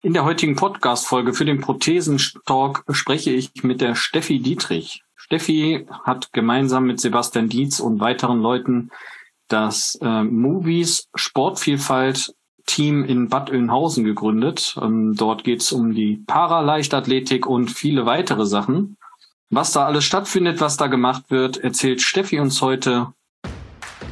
In der heutigen Podcast-Folge für den Prothesentalk spreche ich mit der Steffi Dietrich. Steffi hat gemeinsam mit Sebastian Dietz und weiteren Leuten das äh, Movies Sportvielfalt Team in Bad Oeynhausen gegründet. Ähm, dort geht es um die Paraleichtathletik und viele weitere Sachen. Was da alles stattfindet, was da gemacht wird, erzählt Steffi uns heute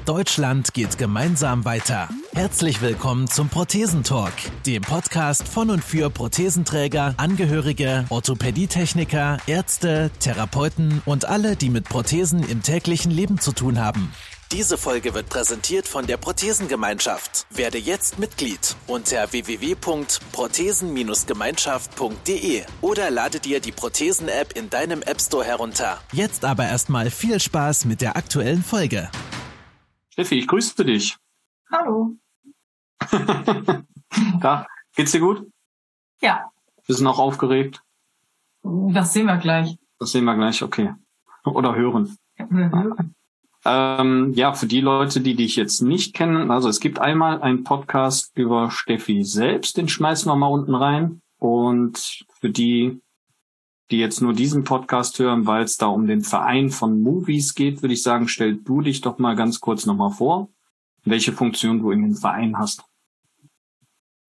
Deutschland geht gemeinsam weiter. Herzlich willkommen zum Prothesentalk, dem Podcast von und für Prothesenträger, Angehörige, Orthopädietechniker, Ärzte, Therapeuten und alle, die mit Prothesen im täglichen Leben zu tun haben. Diese Folge wird präsentiert von der Prothesengemeinschaft. Werde jetzt Mitglied unter www.prothesen-gemeinschaft.de oder lade dir die Prothesen-App in deinem App Store herunter. Jetzt aber erstmal viel Spaß mit der aktuellen Folge. Steffi, ich grüße dich. Hallo. da, geht's dir gut? Ja. Bist du noch aufgeregt? Das sehen wir gleich. Das sehen wir gleich, okay. Oder hören. Ähm, ja, für die Leute, die dich jetzt nicht kennen, also es gibt einmal einen Podcast über Steffi selbst, den schmeißen wir mal unten rein. Und für die, die jetzt nur diesen Podcast hören, weil es da um den Verein von Movies geht, würde ich sagen, stell du dich doch mal ganz kurz nochmal vor, welche Funktion du in dem Verein hast.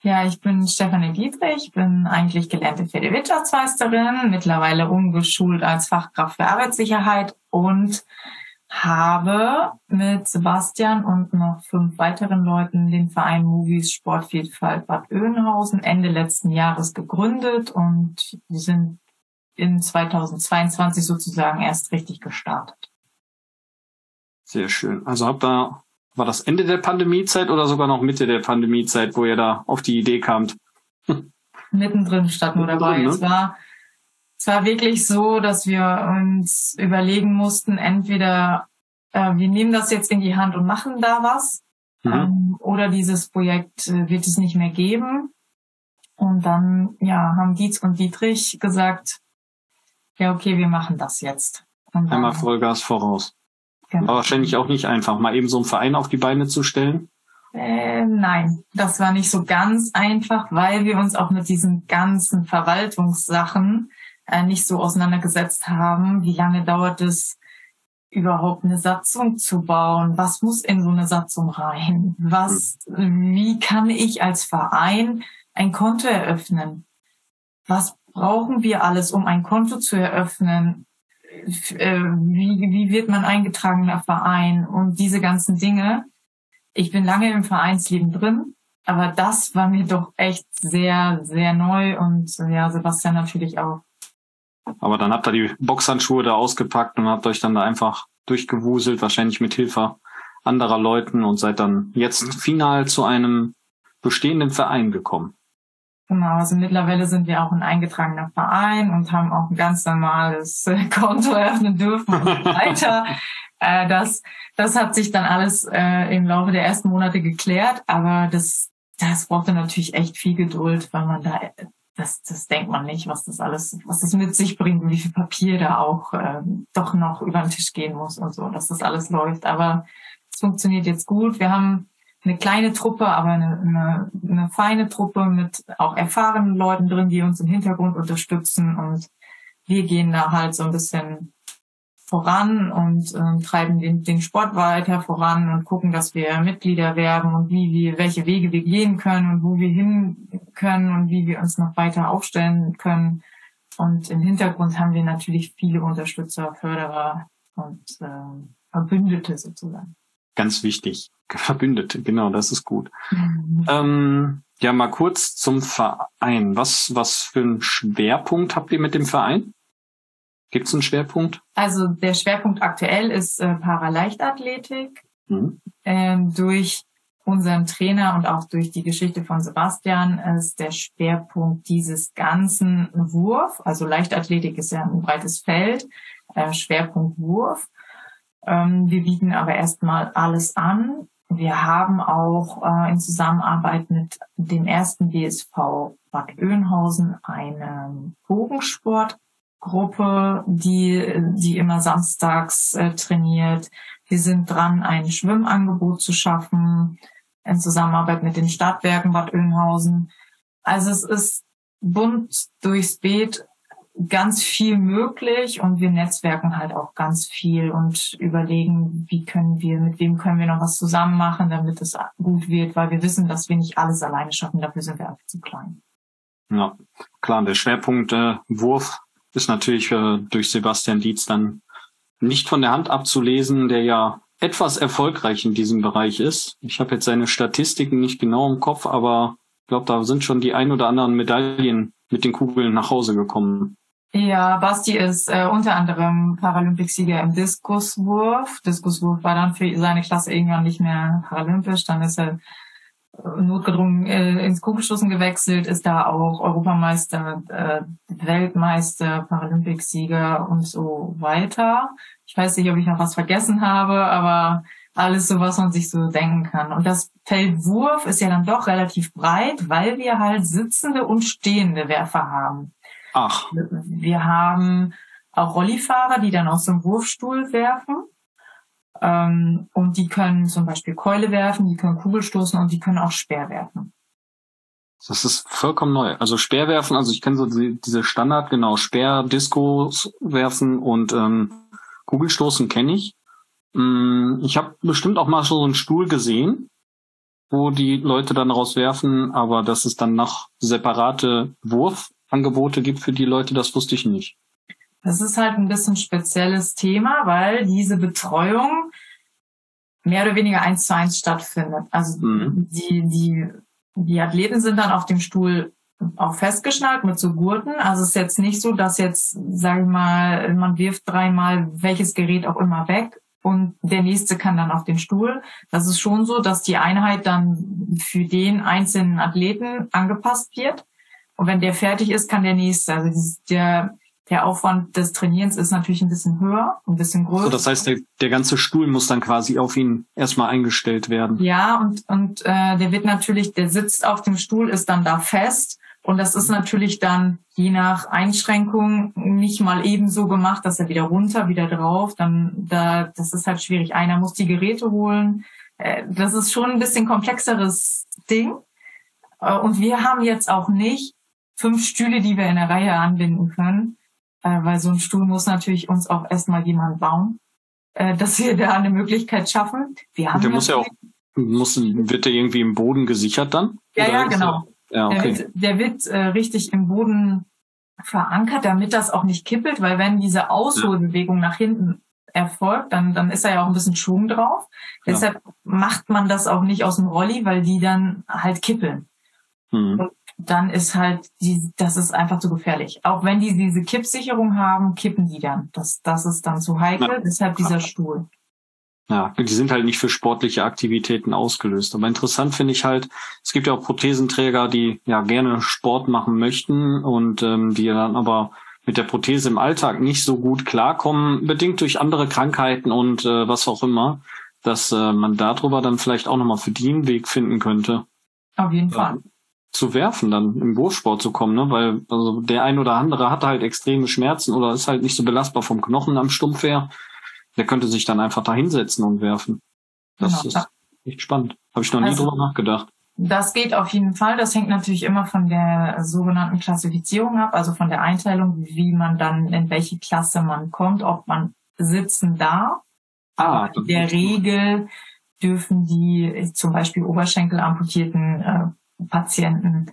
Ja, ich bin Stefanie Dietrich, bin eigentlich gelernte Pferdewirtschaftsmeisterin, mittlerweile umgeschult als Fachkraft für Arbeitssicherheit und habe mit Sebastian und noch fünf weiteren Leuten den Verein Movies Sportvielfalt Bad Oeynhausen Ende letzten Jahres gegründet und sind in 2022 sozusagen erst richtig gestartet. Sehr schön. Also habt ihr, war das Ende der Pandemiezeit oder sogar noch Mitte der Pandemiezeit, wo ihr da auf die Idee kamt? Mittendrin statt nur dabei. Ne? Es war, es war wirklich so, dass wir uns überlegen mussten, entweder äh, wir nehmen das jetzt in die Hand und machen da was, mhm. ähm, oder dieses Projekt äh, wird es nicht mehr geben. Und dann, ja, haben Dietz und Dietrich gesagt, ja, okay, wir machen das jetzt. Und Einmal Vollgas voraus. Genau. War wahrscheinlich auch nicht einfach, mal eben so einen Verein auf die Beine zu stellen. Äh, nein, das war nicht so ganz einfach, weil wir uns auch mit diesen ganzen Verwaltungssachen äh, nicht so auseinandergesetzt haben. Wie lange dauert es überhaupt eine Satzung zu bauen? Was muss in so eine Satzung rein? Was, wie kann ich als Verein ein Konto eröffnen? Was brauchen wir alles, um ein Konto zu eröffnen? Äh, wie, wie wird man eingetragener Verein und diese ganzen Dinge. Ich bin lange im Vereinsleben drin, aber das war mir doch echt sehr, sehr neu und ja, Sebastian natürlich auch. Aber dann habt ihr die Boxhandschuhe da ausgepackt und habt euch dann da einfach durchgewuselt, wahrscheinlich mit Hilfe anderer Leuten und seid dann jetzt final zu einem bestehenden Verein gekommen. Genau, also mittlerweile sind wir auch ein eingetragener Verein und haben auch ein ganz normales äh, Konto eröffnen dürfen und so weiter. äh, das, das hat sich dann alles äh, im Laufe der ersten Monate geklärt, aber das, das brauchte natürlich echt viel Geduld, weil man da, das, das denkt man nicht, was das alles, was das mit sich bringt und wie viel Papier da auch äh, doch noch über den Tisch gehen muss und so, dass das alles läuft. Aber es funktioniert jetzt gut. Wir haben eine kleine Truppe, aber eine, eine, eine feine Truppe mit auch erfahrenen Leuten drin, die uns im Hintergrund unterstützen und wir gehen da halt so ein bisschen voran und äh, treiben den, den Sport weiter voran und gucken, dass wir Mitglieder werben und wie wir, welche Wege wir gehen können und wo wir hin können und wie wir uns noch weiter aufstellen können. Und im Hintergrund haben wir natürlich viele Unterstützer, Förderer und äh, Verbündete sozusagen. Ganz wichtig. Verbündete, genau, das ist gut. Mhm. Ähm, ja, mal kurz zum Verein. Was, was für einen Schwerpunkt habt ihr mit dem Verein? Gibt es einen Schwerpunkt? Also der Schwerpunkt aktuell ist äh, Paraleichtathletik. Mhm. Ähm, durch unseren Trainer und auch durch die Geschichte von Sebastian ist der Schwerpunkt dieses ganzen Wurf. Also Leichtathletik ist ja ein breites Feld. Äh, Schwerpunkt Wurf. Ähm, wir bieten aber erstmal alles an. Wir haben auch äh, in Zusammenarbeit mit dem ersten BSV Bad Oeynhausen eine Bogensportgruppe, die, die immer samstags äh, trainiert. Wir sind dran, ein Schwimmangebot zu schaffen in Zusammenarbeit mit den Stadtwerken Bad Oeynhausen. Also es ist bunt durchs Beet ganz viel möglich und wir netzwerken halt auch ganz viel und überlegen, wie können wir, mit wem können wir noch was zusammen machen, damit es gut wird, weil wir wissen, dass wir nicht alles alleine schaffen, dafür sind wir einfach zu klein. Ja, klar, der Schwerpunkt äh, Wurf ist natürlich äh, durch Sebastian Dietz dann nicht von der Hand abzulesen, der ja etwas erfolgreich in diesem Bereich ist. Ich habe jetzt seine Statistiken nicht genau im Kopf, aber ich glaube, da sind schon die ein oder anderen Medaillen mit den Kugeln nach Hause gekommen. Ja, Basti ist äh, unter anderem Paralympicsieger im Diskuswurf. Diskuswurf war dann für seine Klasse irgendwann nicht mehr paralympisch. Dann ist er äh, notgedrungen äh, ins Kugelstoßen gewechselt, ist da auch Europameister, äh, Weltmeister, Paralympicsieger und so weiter. Ich weiß nicht, ob ich noch was vergessen habe, aber alles so, was man sich so denken kann. Und das Feld Wurf ist ja dann doch relativ breit, weil wir halt sitzende und stehende Werfer haben. Ach. Wir haben auch Rollifahrer, die dann aus dem Wurfstuhl werfen. Ähm, und die können zum Beispiel Keule werfen, die können Kugelstoßen und die können auch Speer werfen. Das ist vollkommen neu. Also Speerwerfen, also ich kenne so die, diese Standard, genau, Speer, Discos werfen und ähm, Kugelstoßen kenne ich. Mm, ich habe bestimmt auch mal so einen Stuhl gesehen, wo die Leute dann rauswerfen, aber dass es dann noch separate Wurf Angebote gibt für die Leute, das wusste ich nicht. Das ist halt ein bisschen spezielles Thema, weil diese Betreuung mehr oder weniger eins zu eins stattfindet. Also mhm. die, die, die Athleten sind dann auf dem Stuhl auch festgeschnallt mit so Gurten. Also es ist jetzt nicht so, dass jetzt, sage ich mal, man wirft dreimal welches Gerät auch immer weg und der nächste kann dann auf den Stuhl. Das ist schon so, dass die Einheit dann für den einzelnen Athleten angepasst wird. Und wenn der fertig ist, kann der nächste. Also dieses, der, der Aufwand des Trainierens ist natürlich ein bisschen höher, ein bisschen größer. So, das heißt, der, der ganze Stuhl muss dann quasi auf ihn erstmal eingestellt werden. Ja, und, und äh, der wird natürlich, der sitzt auf dem Stuhl, ist dann da fest. Und das ist natürlich dann je nach Einschränkung nicht mal ebenso gemacht, dass er wieder runter, wieder drauf. Dann da, das ist halt schwierig. Einer muss die Geräte holen. Äh, das ist schon ein bisschen komplexeres Ding. Äh, und wir haben jetzt auch nicht fünf Stühle, die wir in der Reihe anbinden können, äh, weil so ein Stuhl muss natürlich uns auch erstmal jemand bauen, äh, dass wir da eine Möglichkeit schaffen. Wir haben der muss ja auch, muss, wird der irgendwie im Boden gesichert dann? Ja, ja, genau. Ja, okay. Der wird, der wird äh, richtig im Boden verankert, damit das auch nicht kippelt, weil wenn diese Ausholbewegung nach hinten erfolgt, dann, dann ist da ja auch ein bisschen Schwung drauf. Ja. Deshalb macht man das auch nicht aus dem Rolli, weil die dann halt kippeln. Mhm. Und dann ist halt die, das ist einfach zu gefährlich. Auch wenn die diese Kippsicherung haben, kippen die dann. Das, das ist dann zu heikel, Na, deshalb dieser Stuhl. Ja, die sind halt nicht für sportliche Aktivitäten ausgelöst. Aber interessant finde ich halt, es gibt ja auch Prothesenträger, die ja gerne Sport machen möchten und ähm, die dann aber mit der Prothese im Alltag nicht so gut klarkommen, bedingt durch andere Krankheiten und äh, was auch immer, dass äh, man darüber dann vielleicht auch nochmal für die einen Weg finden könnte. Auf jeden Fall zu werfen, dann im Wurfsport zu kommen, ne? Weil also der ein oder andere hat halt extreme Schmerzen oder ist halt nicht so belastbar vom Knochen am Stumpf her. Der könnte sich dann einfach da hinsetzen und werfen. Das genau. ist echt spannend. Habe ich noch nie also, drüber nachgedacht. Das geht auf jeden Fall. Das hängt natürlich immer von der sogenannten Klassifizierung ab, also von der Einteilung, wie man dann in welche Klasse man kommt, ob man sitzen darf. Ah, in der Regel dürfen die zum Beispiel Oberschenkel amputierten äh, Patienten,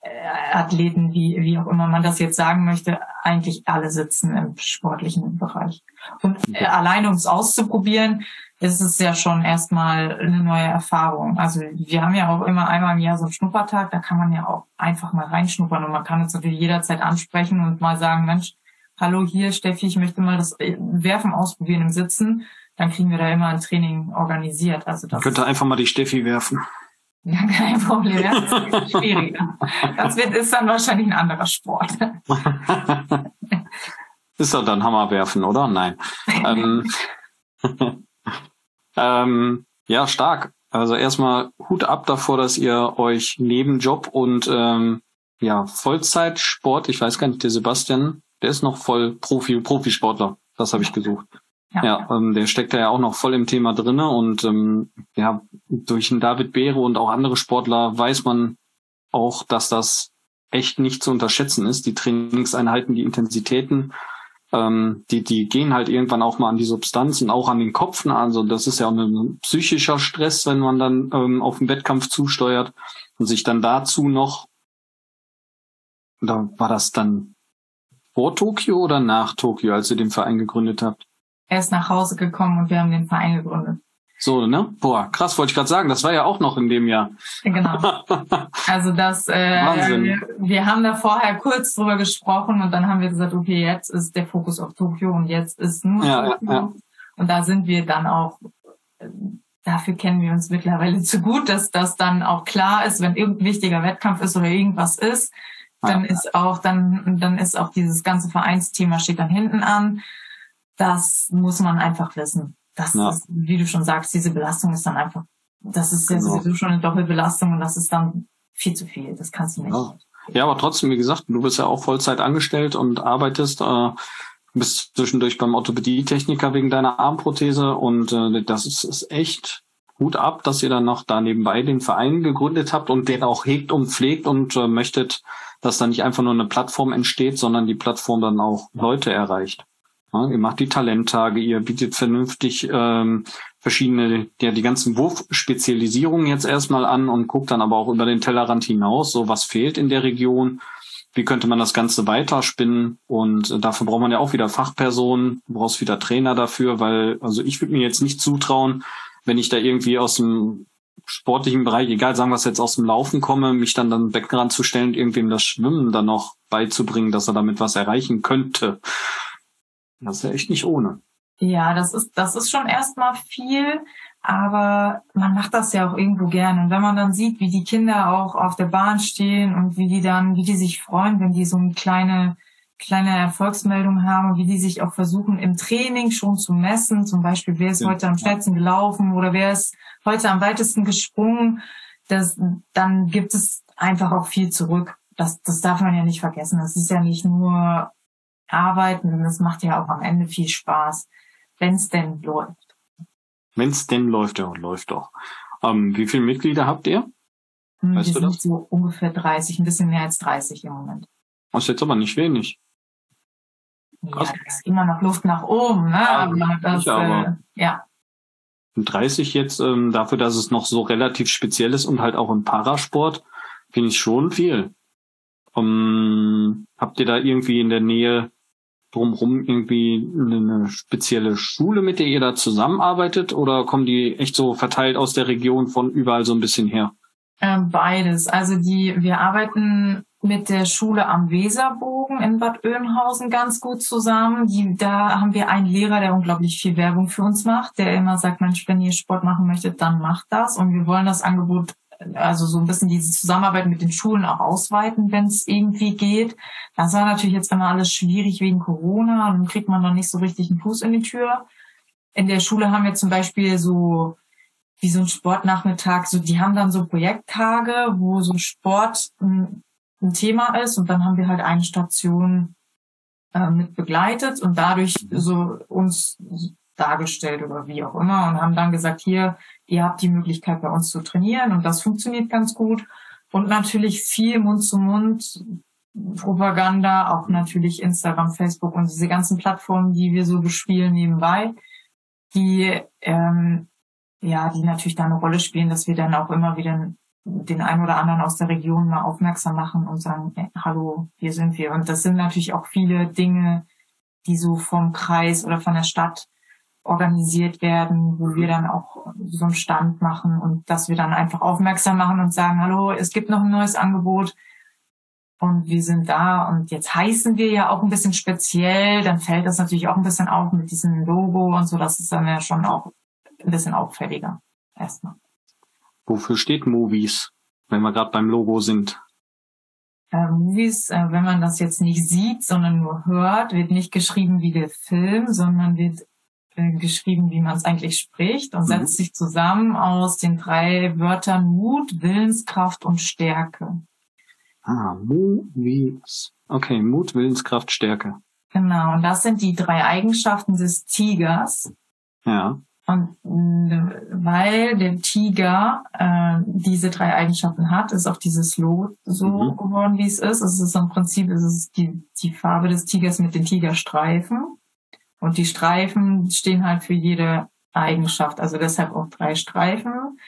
äh, Athleten, wie, wie auch immer man das jetzt sagen möchte, eigentlich alle sitzen im sportlichen Bereich. Und äh, alleine um es auszuprobieren, ist es ja schon erstmal eine neue Erfahrung. Also wir haben ja auch immer einmal im Jahr so einen Schnuppertag, da kann man ja auch einfach mal reinschnuppern und man kann uns natürlich jederzeit ansprechen und mal sagen, Mensch, hallo hier Steffi, ich möchte mal das Werfen ausprobieren im Sitzen. Dann kriegen wir da immer ein Training organisiert. Also das könnte einfach mal die Steffi werfen. Ja, kein Problem. Das ist schwieriger. Das wird, ist dann wahrscheinlich ein anderer Sport. ist doch dann Hammer werfen, oder? Nein. ähm, ähm, ja, stark. Also erstmal Hut ab davor, dass ihr euch neben Job und ähm, ja, Vollzeitsport, ich weiß gar nicht, der Sebastian, der ist noch voll Profi, Profisportler. Das habe ich gesucht. Ja, ja ähm, der steckt da ja auch noch voll im Thema drinne und ähm, ja, durch den David Beere und auch andere Sportler weiß man auch, dass das echt nicht zu unterschätzen ist. Die Trainingseinheiten, die Intensitäten, ähm, die, die gehen halt irgendwann auch mal an die Substanz und auch an den Kopf. Also das ist ja auch ein psychischer Stress, wenn man dann ähm, auf den Wettkampf zusteuert und sich dann dazu noch, da war das dann vor Tokio oder nach Tokio, als ihr den Verein gegründet habt? Er ist nach Hause gekommen und wir haben den Verein gegründet. So, ne? Boah, krass, wollte ich gerade sagen. Das war ja auch noch in dem Jahr. Genau. Also das, äh, Wahnsinn. Wir, wir haben da vorher kurz drüber gesprochen und dann haben wir gesagt, okay, jetzt ist der Fokus auf Tokio und jetzt ist nur ja, Tokio. Ja, ja. Und da sind wir dann auch, dafür kennen wir uns mittlerweile zu gut, dass das dann auch klar ist, wenn irgendein wichtiger Wettkampf ist oder irgendwas ist, dann ist auch, dann, dann ist auch dieses ganze Vereinsthema steht dann hinten an. Das muss man einfach wissen. Das ja. ist, wie du schon sagst, diese Belastung ist dann einfach, das ist ja genau. sowieso schon eine Doppelbelastung und das ist dann viel zu viel. Das kannst du nicht. Ja. ja, aber trotzdem, wie gesagt, du bist ja auch Vollzeit angestellt und arbeitest, äh, bist zwischendurch beim Orthopädietechniker wegen deiner Armprothese und äh, das ist, ist echt Hut ab, dass ihr dann noch da nebenbei den Verein gegründet habt und den auch hegt und pflegt und äh, möchtet, dass da nicht einfach nur eine Plattform entsteht, sondern die Plattform dann auch Leute erreicht. Ja, ihr macht die Talenttage, ihr bietet vernünftig ähm, verschiedene, ja, die ganzen Wurfspezialisierungen jetzt erstmal an und guckt dann aber auch über den Tellerrand hinaus, so was fehlt in der Region, wie könnte man das Ganze weiterspinnen und dafür braucht man ja auch wieder Fachpersonen, brauchst wieder Trainer dafür, weil, also ich würde mir jetzt nicht zutrauen, wenn ich da irgendwie aus dem sportlichen Bereich, egal sagen wir es jetzt aus dem Laufen komme, mich dann dann Beckenrand zu stellen und irgendwem das Schwimmen dann noch beizubringen, dass er damit was erreichen könnte. Das ist ja echt nicht ohne. Ja, das ist, das ist schon erstmal viel, aber man macht das ja auch irgendwo gern. Und wenn man dann sieht, wie die Kinder auch auf der Bahn stehen und wie die dann, wie die sich freuen, wenn die so eine kleine, kleine Erfolgsmeldung haben und wie die sich auch versuchen, im Training schon zu messen, zum Beispiel, wer ist ja. heute am schnellsten gelaufen oder wer ist heute am weitesten gesprungen, das, dann gibt es einfach auch viel zurück. Das, das darf man ja nicht vergessen. Das ist ja nicht nur arbeiten und es macht ja auch am Ende viel Spaß, wenn es denn läuft. Wenn es denn läuft, ja, läuft doch. Ähm, wie viele Mitglieder habt ihr? Hm, weißt Wir du sind so ungefähr 30, ein bisschen mehr als 30 im Moment. Das ist jetzt aber nicht wenig. Ja, ist immer noch Luft nach oben, ne? Ja, aber das, aber äh, ja. 30 jetzt, ähm, dafür, dass es noch so relativ speziell ist und halt auch im Parasport, finde ich schon viel. Um, ähm, habt ihr da irgendwie in der Nähe drumherum irgendwie eine spezielle Schule, mit der ihr da zusammenarbeitet oder kommen die echt so verteilt aus der Region von überall so ein bisschen her? Ähm, beides. Also die, wir arbeiten mit der Schule am Weserbogen in Bad Oeynhausen ganz gut zusammen. Die, da haben wir einen Lehrer, der unglaublich viel Werbung für uns macht, der immer sagt, Mensch, wenn ihr Sport machen möchtet, dann macht das. Und wir wollen das Angebot also so ein bisschen diese Zusammenarbeit mit den Schulen auch ausweiten, wenn es irgendwie geht. Das war natürlich jetzt immer alles schwierig wegen Corona und dann kriegt man noch nicht so richtig einen Fuß in die Tür. In der Schule haben wir zum Beispiel so wie so ein Sportnachmittag, so die haben dann so Projekttage, wo so Sport ein, ein Thema ist und dann haben wir halt eine Station äh, mit begleitet und dadurch so uns dargestellt oder wie auch immer und haben dann gesagt, hier, ihr habt die Möglichkeit bei uns zu trainieren und das funktioniert ganz gut. Und natürlich viel Mund zu Mund Propaganda, auch natürlich Instagram, Facebook und diese ganzen Plattformen, die wir so bespielen nebenbei, die ähm, ja, die natürlich da eine Rolle spielen, dass wir dann auch immer wieder den einen oder anderen aus der Region mal aufmerksam machen und sagen, hey, hallo, hier sind wir. Und das sind natürlich auch viele Dinge, die so vom Kreis oder von der Stadt organisiert werden, wo wir dann auch so einen Stand machen und dass wir dann einfach aufmerksam machen und sagen, hallo, es gibt noch ein neues Angebot und wir sind da und jetzt heißen wir ja auch ein bisschen speziell, dann fällt das natürlich auch ein bisschen auf mit diesem Logo und so, das ist dann ja schon auch ein bisschen auffälliger erstmal. Wofür steht Movies, wenn wir gerade beim Logo sind? Äh, Movies, äh, wenn man das jetzt nicht sieht, sondern nur hört, wird nicht geschrieben wie der Film, sondern wird äh, geschrieben, wie man es eigentlich spricht und mhm. setzt sich zusammen aus den drei Wörtern Mut, Willenskraft und Stärke. Ah, Movies. Okay, Mut, Willenskraft, Stärke. Genau, und das sind die drei Eigenschaften des Tigers. Ja. Und weil der Tiger äh, diese drei Eigenschaften hat, ist auch dieses Lot so mhm. geworden, wie es ist. Es ist im Prinzip es ist die, die Farbe des Tigers mit den Tigerstreifen. Und die Streifen stehen halt für jede Eigenschaft, also deshalb auch drei Streifen.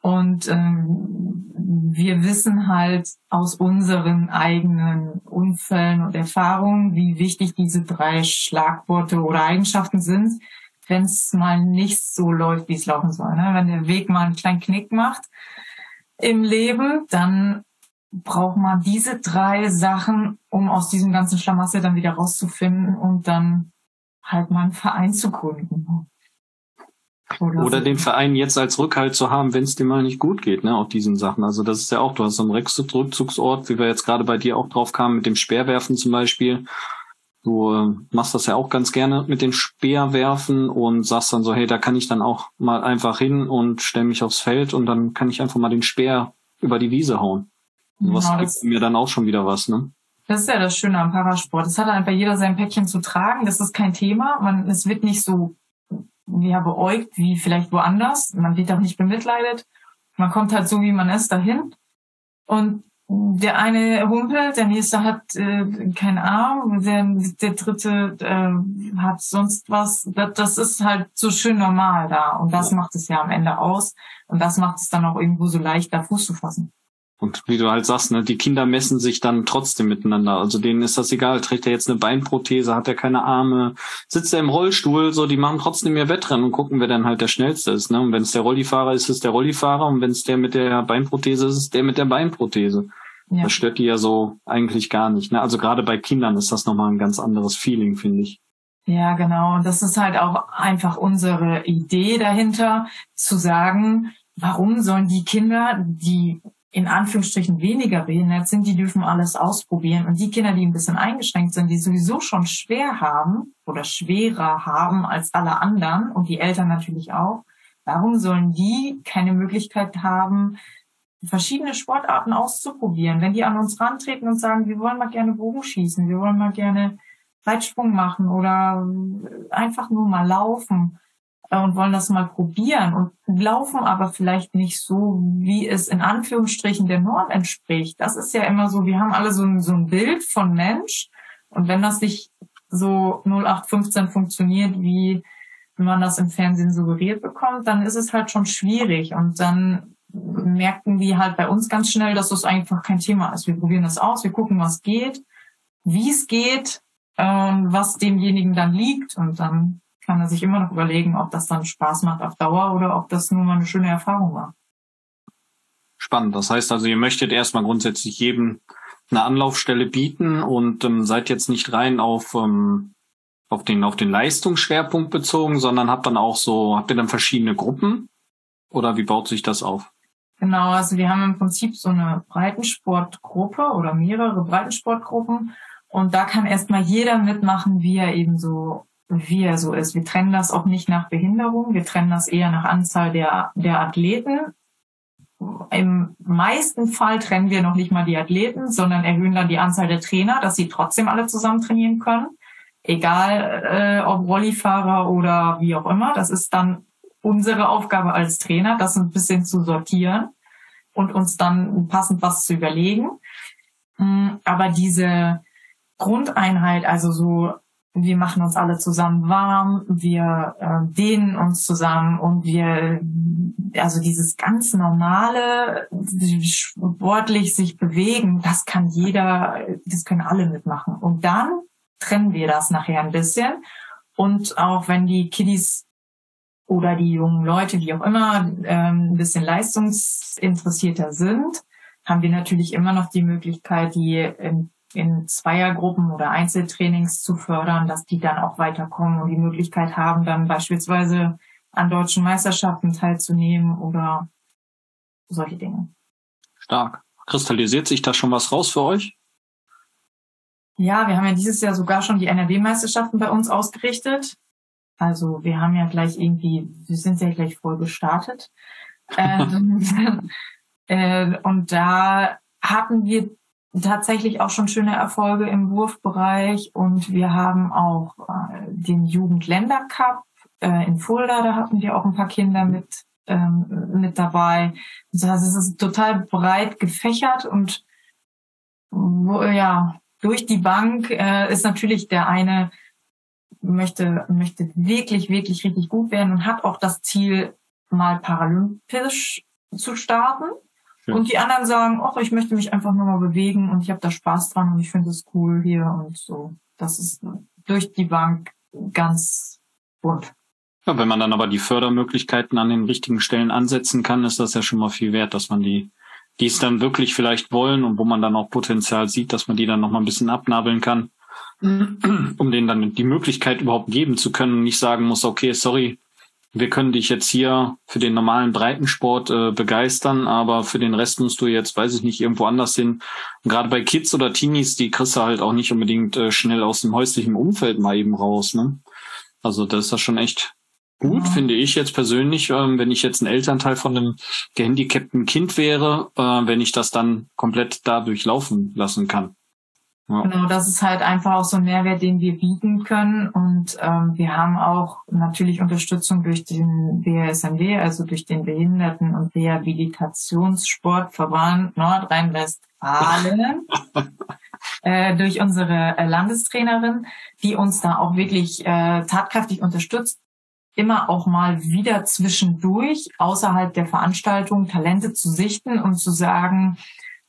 Und ähm, wir wissen halt aus unseren eigenen Unfällen und Erfahrungen, wie wichtig diese drei Schlagworte oder Eigenschaften sind, wenn es mal nicht so läuft, wie es laufen soll. Ne? Wenn der Weg mal einen kleinen Knick macht im Leben, dann braucht man diese drei Sachen, um aus diesem ganzen Schlamassel dann wieder rauszufinden und dann halt mal einen Verein zu gründen. Oder, Oder den Verein jetzt als Rückhalt zu haben, wenn es dir mal nicht gut geht, ne, auf diesen Sachen. Also das ist ja auch, du hast so einen Rückzugsort, wie wir jetzt gerade bei dir auch drauf kamen, mit dem Speerwerfen zum Beispiel. Du äh, machst das ja auch ganz gerne mit den Speerwerfen und sagst dann so, hey, da kann ich dann auch mal einfach hin und stelle mich aufs Feld und dann kann ich einfach mal den Speer über die Wiese hauen. Genau, was gibt mir dann auch schon wieder was, ne? Das ist ja das Schöne am Parasport. Es hat einfach jeder sein Päckchen zu tragen. Das ist kein Thema. Man, es wird nicht so ja, beäugt wie vielleicht woanders. Man wird auch nicht bemitleidet. Man kommt halt so, wie man ist, dahin. Und der eine humpelt, der nächste hat äh, keinen Arm, der, der dritte äh, hat sonst was. Das, das ist halt so schön normal da. Und das macht es ja am Ende aus. Und das macht es dann auch irgendwo so leicht, da Fuß zu fassen. Und wie du halt sagst, ne, die Kinder messen sich dann trotzdem miteinander. Also denen ist das egal. Trägt er jetzt eine Beinprothese, hat er keine Arme, sitzt er im Rollstuhl, so, die machen trotzdem ihr Wettrennen und gucken, wer dann halt der Schnellste ist. Ne? Und wenn es der Rollifahrer ist, ist der Rollifahrer. Und wenn es der mit der Beinprothese ist, ist der mit der Beinprothese. Ja. Das stört die ja so eigentlich gar nicht. Ne? Also gerade bei Kindern ist das nochmal ein ganz anderes Feeling, finde ich. Ja, genau. Und das ist halt auch einfach unsere Idee dahinter, zu sagen, warum sollen die Kinder, die in Anführungsstrichen weniger behindert sind, die dürfen alles ausprobieren. Und die Kinder, die ein bisschen eingeschränkt sind, die sowieso schon schwer haben oder schwerer haben als alle anderen und die Eltern natürlich auch, warum sollen die keine Möglichkeit haben, verschiedene Sportarten auszuprobieren? Wenn die an uns rantreten und sagen, wir wollen mal gerne Bogen schießen, wir wollen mal gerne Weitsprung machen oder einfach nur mal laufen, und wollen das mal probieren und laufen aber vielleicht nicht so, wie es in Anführungsstrichen der Norm entspricht. Das ist ja immer so, wir haben alle so ein, so ein Bild von Mensch und wenn das nicht so 0815 funktioniert, wie man das im Fernsehen suggeriert bekommt, dann ist es halt schon schwierig und dann merken die halt bei uns ganz schnell, dass das einfach kein Thema ist. Wir probieren das aus, wir gucken, was geht, wie es geht, äh, was demjenigen dann liegt und dann kann er sich immer noch überlegen, ob das dann Spaß macht auf Dauer oder ob das nur mal eine schöne Erfahrung war. Spannend. Das heißt also, ihr möchtet erstmal grundsätzlich jedem eine Anlaufstelle bieten und ähm, seid jetzt nicht rein auf, ähm, auf den, auf den Leistungsschwerpunkt bezogen, sondern habt dann auch so, habt ihr dann verschiedene Gruppen? Oder wie baut sich das auf? Genau, also wir haben im Prinzip so eine Breitensportgruppe oder mehrere Breitensportgruppen und da kann erstmal jeder mitmachen, wie er eben so wie er so ist. Wir trennen das auch nicht nach Behinderung, wir trennen das eher nach Anzahl der, der Athleten. Im meisten Fall trennen wir noch nicht mal die Athleten, sondern erhöhen dann die Anzahl der Trainer, dass sie trotzdem alle zusammen trainieren können. Egal äh, ob Rollifahrer oder wie auch immer. Das ist dann unsere Aufgabe als Trainer, das ein bisschen zu sortieren und uns dann passend was zu überlegen. Mm, aber diese Grundeinheit, also so wir machen uns alle zusammen warm, wir äh, dehnen uns zusammen und wir, also dieses ganz normale, sportlich sich bewegen, das kann jeder, das können alle mitmachen. Und dann trennen wir das nachher ein bisschen. Und auch wenn die Kiddies oder die jungen Leute, wie auch immer, ähm, ein bisschen leistungsinteressierter sind, haben wir natürlich immer noch die Möglichkeit, die in in Zweiergruppen oder Einzeltrainings zu fördern, dass die dann auch weiterkommen und die Möglichkeit haben, dann beispielsweise an deutschen Meisterschaften teilzunehmen oder solche Dinge. Stark. Kristallisiert sich da schon was raus für euch? Ja, wir haben ja dieses Jahr sogar schon die NRW-Meisterschaften bei uns ausgerichtet. Also wir haben ja gleich irgendwie, wir sind ja gleich voll gestartet. ähm, äh, und da hatten wir tatsächlich auch schon schöne Erfolge im Wurfbereich und wir haben auch äh, den Jugendländer Cup äh, in Fulda, da hatten wir auch ein paar Kinder mit, ähm, mit dabei. Also es ist total breit gefächert und wo, ja, durch die Bank äh, ist natürlich der eine möchte, möchte wirklich, wirklich richtig gut werden und hat auch das Ziel, mal paralympisch zu starten. Ja. Und die anderen sagen, ach, ich möchte mich einfach nur mal bewegen und ich habe da Spaß dran und ich finde es cool hier und so. Das ist durch die Bank ganz bunt. Ja, wenn man dann aber die Fördermöglichkeiten an den richtigen Stellen ansetzen kann, ist das ja schon mal viel wert, dass man die, die es dann wirklich vielleicht wollen und wo man dann auch Potenzial sieht, dass man die dann noch mal ein bisschen abnabeln kann, um denen dann die Möglichkeit überhaupt geben zu können und nicht sagen muss, okay, sorry, wir können dich jetzt hier für den normalen Breitensport äh, begeistern, aber für den Rest musst du jetzt, weiß ich nicht, irgendwo anders hin. Und gerade bei Kids oder Teenies, die kriegst du halt auch nicht unbedingt äh, schnell aus dem häuslichen Umfeld mal eben raus. Ne? Also das ist das schon echt gut, ja. finde ich jetzt persönlich, ähm, wenn ich jetzt ein Elternteil von einem gehandicapten Kind wäre, äh, wenn ich das dann komplett da durchlaufen lassen kann. Ja. Genau, das ist halt einfach auch so ein Mehrwert, den wir bieten können. Und ähm, wir haben auch natürlich Unterstützung durch den BSMW, also durch den Behinderten- und Rehabilitationssportverband Nordrhein-Westfalen, äh, durch unsere äh, Landestrainerin, die uns da auch wirklich äh, tatkräftig unterstützt immer auch mal wieder zwischendurch außerhalb der Veranstaltung Talente zu sichten und zu sagen,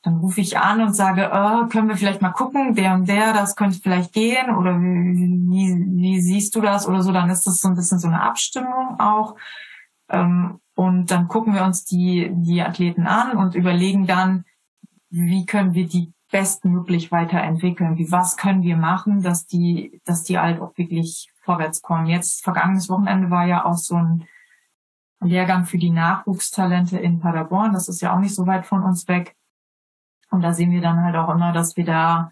dann rufe ich an und sage, oh, können wir vielleicht mal gucken, der und der, das könnte vielleicht gehen oder wie, wie, siehst du das oder so, dann ist das so ein bisschen so eine Abstimmung auch. Ähm, und dann gucken wir uns die, die Athleten an und überlegen dann, wie können wir die bestmöglich weiterentwickeln, wie was können wir machen, dass die, dass die halt auch wirklich vorwärts kommen. Jetzt vergangenes Wochenende war ja auch so ein Lehrgang für die Nachwuchstalente in Paderborn. Das ist ja auch nicht so weit von uns weg. Und da sehen wir dann halt auch immer, dass wir da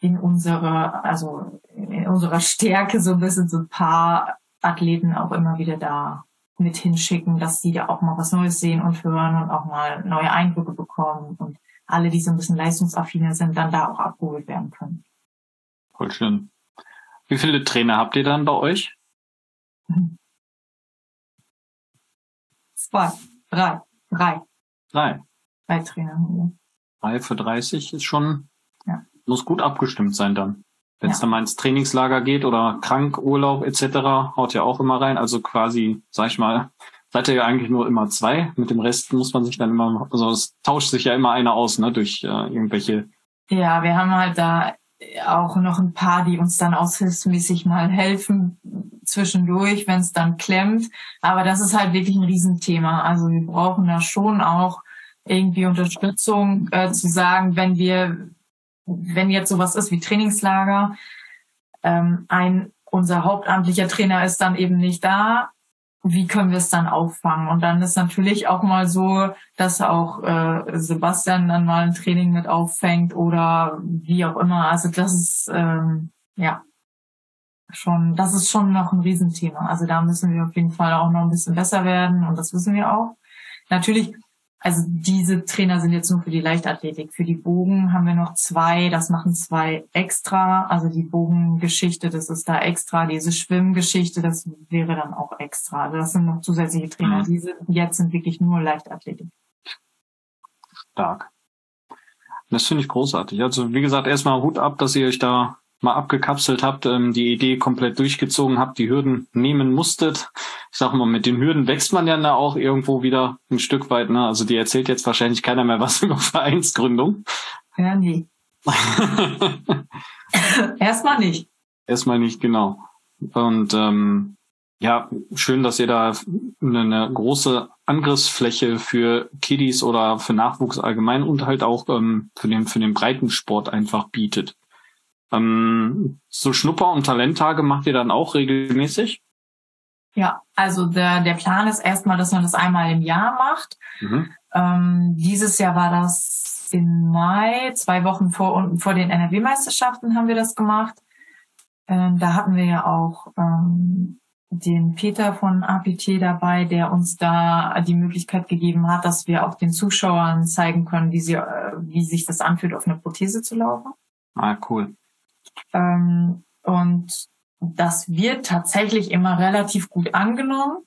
in unserer, also in unserer Stärke so ein bisschen so ein paar Athleten auch immer wieder da mit hinschicken, dass die da auch mal was Neues sehen und hören und auch mal neue Eindrücke bekommen und alle, die so ein bisschen leistungsaffiner sind, dann da auch abgeholt werden können. Voll schön. Wie viele Trainer habt ihr dann bei euch? Zwei, drei, drei. Drei. Drei Trainer haben wir. 3 für 30 ist schon, ja. muss gut abgestimmt sein dann. Wenn es ja. dann mal ins Trainingslager geht oder krank, Urlaub etc., haut ja auch immer rein. Also quasi, sag ich mal, seid ihr ja eigentlich nur immer zwei. Mit dem Rest muss man sich dann immer, also es tauscht sich ja immer einer aus, ne, durch äh, irgendwelche. Ja, wir haben halt da auch noch ein paar, die uns dann aushilfsmäßig mal helfen zwischendurch, wenn es dann klemmt. Aber das ist halt wirklich ein Riesenthema. Also wir brauchen da schon auch irgendwie Unterstützung äh, zu sagen, wenn wir, wenn jetzt sowas ist wie Trainingslager, ähm, ein unser hauptamtlicher Trainer ist dann eben nicht da, wie können wir es dann auffangen? Und dann ist natürlich auch mal so, dass auch äh, Sebastian dann mal ein Training mit auffängt oder wie auch immer. Also das ist ähm, ja schon, das ist schon noch ein Riesenthema. Also da müssen wir auf jeden Fall auch noch ein bisschen besser werden und das wissen wir auch. Natürlich also diese Trainer sind jetzt nur für die Leichtathletik. Für die Bogen haben wir noch zwei, das machen zwei extra. Also die Bogengeschichte, das ist da extra. Diese Schwimmgeschichte, das wäre dann auch extra. Also das sind noch zusätzliche Trainer. Mhm. Diese jetzt sind wirklich nur Leichtathletik. Stark. Das finde ich großartig. Also wie gesagt, erstmal Hut ab, dass ihr euch da mal abgekapselt habt, ähm, die Idee komplett durchgezogen habt, die Hürden nehmen musstet. Ich sag mal, mit den Hürden wächst man ja da auch irgendwo wieder ein Stück weit. Ne? Also die erzählt jetzt wahrscheinlich keiner mehr was über Vereinsgründung. Ja, nie. Erstmal nicht. Erstmal nicht, genau. Und ähm, ja, schön, dass ihr da eine, eine große Angriffsfläche für Kiddies oder für Nachwuchs allgemein und halt auch ähm, für den für den Breitensport einfach bietet. Ähm, so Schnupper- und Talenttage macht ihr dann auch regelmäßig? Ja, also der, der Plan ist erstmal, dass man das einmal im Jahr macht. Mhm. Ähm, dieses Jahr war das im Mai, zwei Wochen vor, vor den NRW-Meisterschaften haben wir das gemacht. Ähm, da hatten wir ja auch ähm, den Peter von APT dabei, der uns da die Möglichkeit gegeben hat, dass wir auch den Zuschauern zeigen können, wie, sie, äh, wie sich das anfühlt, auf eine Prothese zu laufen. Ah, cool. Ähm, und das wird tatsächlich immer relativ gut angenommen.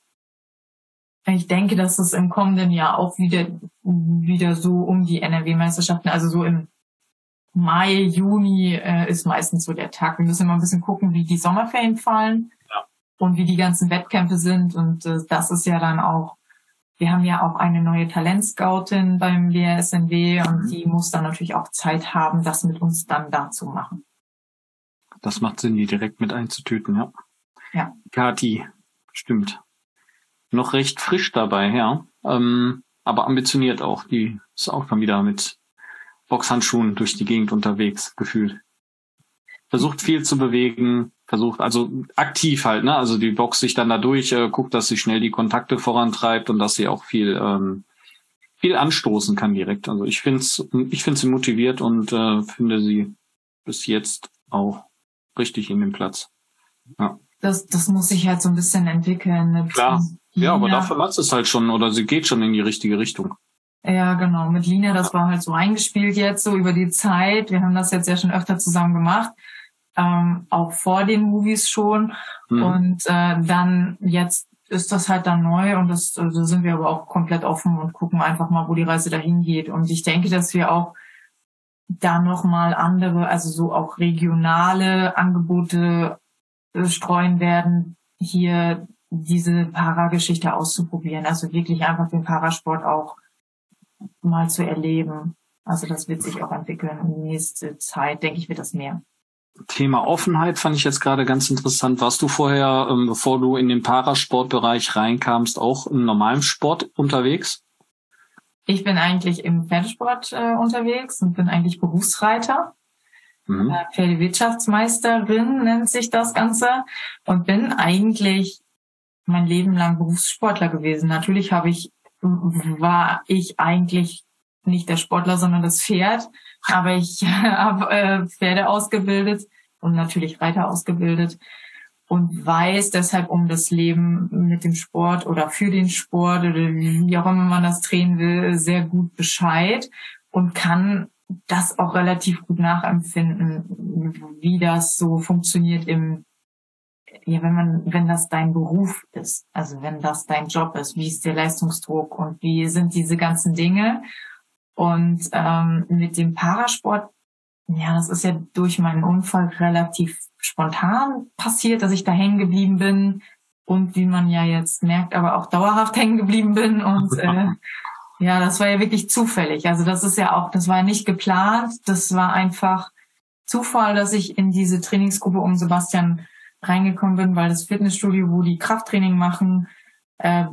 Ich denke, dass es im kommenden Jahr auch wieder, wieder so um die NRW-Meisterschaften, also so im Mai, Juni äh, ist meistens so der Tag. Wir müssen immer ein bisschen gucken, wie die Sommerferien fallen ja. und wie die ganzen Wettkämpfe sind. Und äh, das ist ja dann auch, wir haben ja auch eine neue Talentscoutin beim WSNW und mhm. die muss dann natürlich auch Zeit haben, das mit uns dann da zu machen. Das macht Sinn, die direkt mit einzutüten, ja. Ja. Kati, stimmt. Noch recht frisch dabei, ja. Ähm, aber ambitioniert auch. Die ist auch schon wieder mit Boxhandschuhen durch die Gegend unterwegs, gefühlt. Versucht viel zu bewegen, versucht, also aktiv halt, ne? Also die boxt sich dann da durch, äh, guckt, dass sie schnell die Kontakte vorantreibt und dass sie auch viel, ähm, viel anstoßen kann direkt. Also ich finde ich finde sie motiviert und äh, finde sie bis jetzt auch richtig in den Platz. Ja. Das, das muss sich halt so ein bisschen entwickeln. Klar. Ja, aber dafür macht es halt schon oder sie geht schon in die richtige Richtung. Ja, genau. Mit Lina, das war halt so eingespielt jetzt, so über die Zeit. Wir haben das jetzt ja schon öfter zusammen gemacht. Ähm, auch vor den Movies schon. Mhm. Und äh, dann jetzt ist das halt dann neu und das, da also sind wir aber auch komplett offen und gucken einfach mal, wo die Reise dahin geht. Und ich denke, dass wir auch da nochmal andere, also so auch regionale Angebote äh, streuen werden, hier diese Parageschichte auszuprobieren. Also wirklich einfach den Parasport auch mal zu erleben. Also das wird sich auch entwickeln. In die nächste Zeit, denke ich, wird das mehr. Thema Offenheit fand ich jetzt gerade ganz interessant. Warst du vorher, ähm, bevor du in den Parasportbereich reinkamst, auch im normalen Sport unterwegs? Ich bin eigentlich im Pferdesport äh, unterwegs und bin eigentlich Berufsreiter. Mhm. Äh, Pferdewirtschaftsmeisterin nennt sich das Ganze und bin eigentlich mein Leben lang Berufssportler gewesen. Natürlich habe ich war ich eigentlich nicht der Sportler, sondern das Pferd. Aber ich habe äh, Pferde ausgebildet und natürlich Reiter ausgebildet und weiß deshalb um das Leben mit dem Sport oder für den Sport oder wie auch immer man das drehen will, sehr gut Bescheid und kann das auch relativ gut nachempfinden, wie das so funktioniert im ja, wenn man, wenn das dein Beruf ist, also wenn das dein Job ist, wie ist der Leistungsdruck und wie sind diese ganzen Dinge? Und ähm, mit dem Parasport, ja, das ist ja durch meinen Unfall relativ spontan passiert, dass ich da hängen geblieben bin und wie man ja jetzt merkt, aber auch dauerhaft hängen geblieben bin und äh, ja, das war ja wirklich zufällig. Also das ist ja auch, das war ja nicht geplant, das war einfach Zufall, dass ich in diese Trainingsgruppe um Sebastian reingekommen bin, weil das Fitnessstudio, wo die Krafttraining machen, äh,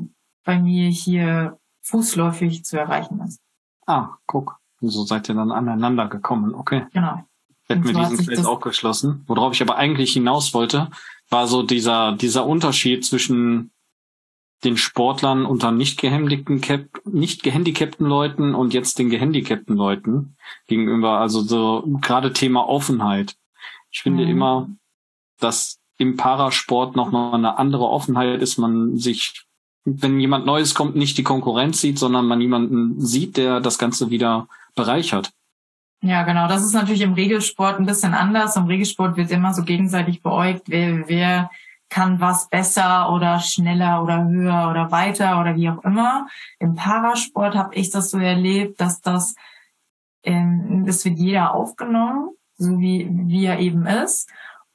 bei mir hier fußläufig zu erreichen ist. Ah, guck. So seid ihr dann aneinander gekommen, okay. Genau. Hätten wir diesen Feld auch geschlossen. Worauf ich aber eigentlich hinaus wollte, war so dieser, dieser Unterschied zwischen den Sportlern unter nicht gehandicapten, nicht gehandicapten Leuten und jetzt den gehandicapten Leuten gegenüber. Also so gerade Thema Offenheit. Ich finde mhm. immer, dass im Parasport nochmal eine andere Offenheit ist, man sich, wenn jemand Neues kommt, nicht die Konkurrenz sieht, sondern man jemanden sieht, der das Ganze wieder bereichert. Ja, genau. Das ist natürlich im Regelsport ein bisschen anders. Im Regelsport wird immer so gegenseitig beäugt, wer, wer kann was besser oder schneller oder höher oder weiter oder wie auch immer. Im Parasport habe ich das so erlebt, dass das, ähm, das wird jeder aufgenommen, so wie, wie er eben ist.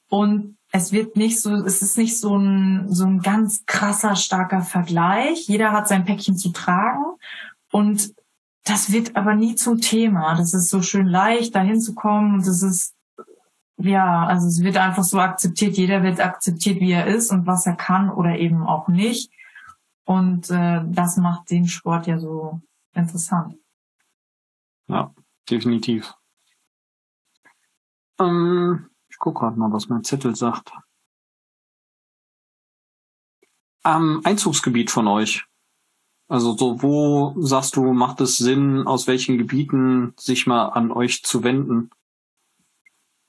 Und es wird nicht so, es ist nicht so ein, so ein ganz krasser, starker Vergleich. Jeder hat sein Päckchen zu tragen und das wird aber nie zum Thema. Das ist so schön leicht, da hinzukommen das ist, ja, also es wird einfach so akzeptiert. Jeder wird akzeptiert, wie er ist und was er kann oder eben auch nicht. Und äh, das macht den Sport ja so interessant. Ja, definitiv. Ähm, ich gucke gerade mal, was mein Zettel sagt. Am Einzugsgebiet von euch. Also so, wo sagst du, macht es Sinn, aus welchen Gebieten sich mal an euch zu wenden?